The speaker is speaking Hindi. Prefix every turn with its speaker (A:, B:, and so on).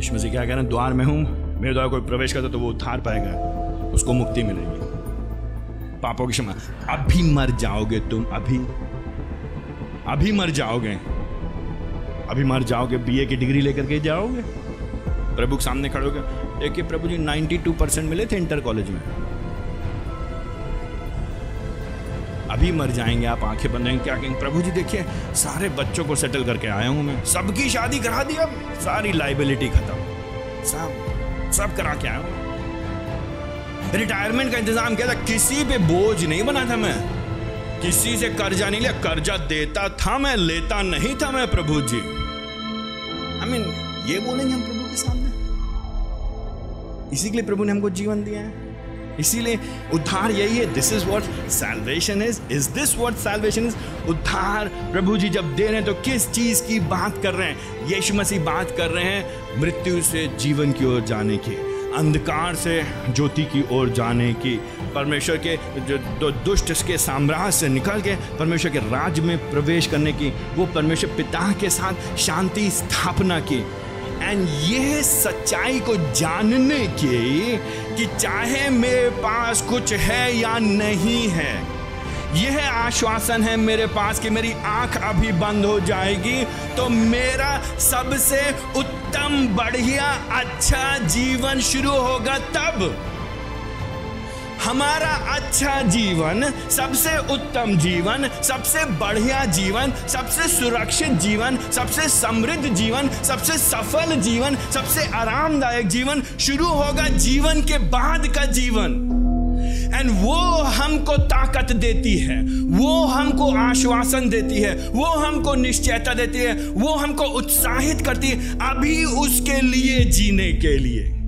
A: यीशु मसीह क्या कह रहे हैं द्वार में हूँ। मेरे द्वारा कोई प्रवेश करता तो वो उद्धार पाएगा। उसको मुक्ति मिलेगी। पापों की क्षमा। अभी मर जाओगे तुम, अभी। अभी मर जाओगे। अभी मर जाओगे बीए की डिग्री लेकर के जाओगे। प्रभु के सामने खड़े होकर देखिए प्रभु जी 92 परसेंट मिले थे इंटर कॉलेज में। अभी मर जाएँगे आप, आँखें बंद क्या कहेंगे? प्रभु जी देखिए, सारे बच्चों को सेटल करके आया हूँ मैं। सबकी शादी करा दी अब, सारी लाइबिलिटी खत्म। सब सब करा के आया हूँ रिटायरमेंट का इंतज़ाम किया था, किसी पे बोझ नहीं बना था मैं। किसी से कर्जा नहीं लिया, कर्जा देता था मैं, लेता नहीं था मैं प्रभु जी। आई मीन ये बोलेंगे हम प्रभु के सामने। इसी के लिए प्रभु ने हमको जीवन दिया है। इसीलिए उद्धार यही है this is what salvation is is this what salvation is उद्धार प्रभु जी जब दे रहे हैं तो किस चीज़ की बात कर रहे हैं? यीशु मसीह बात कर रहे हैं मृत्यु से जीवन की ओर जाने की अंधकार से ज्योति की ओर जाने की। परमेश्वर के जो, दुष्ट के साम्राज्य से निकल के परमेश्वर के राज्य में प्रवेश करने की वो परमेश्वर पिता के साथ शांति स्थापना की। एंड यह सच्चाई को जानने के कि चाहे मेरे पास कुछ है या नहीं है, यह आश्वासन है मेरे पास कि मेरी आँख अभी बंद हो जाएगी। तो मेरा सबसे उत्तम, बढ़िया अच्छा जीवन शुरू होगा तब। हमारा अच्छा जीवन, सबसे उत्तम जीवन, सबसे बढ़िया जीवन, सबसे सुरक्षित जीवन, सबसे समृद्ध जीवन, सबसे सफल जीवन, सबसे आरामदायक जीवन शुरू होगा जीवन के बाद का जीवन। एंड वो हमको ताकत देती है, वो हमको आश्वासन देती है, वो हमको निश्चयता देती है, वो हमको उत्साहित करती है अभी उसके लिए जीने के लिए।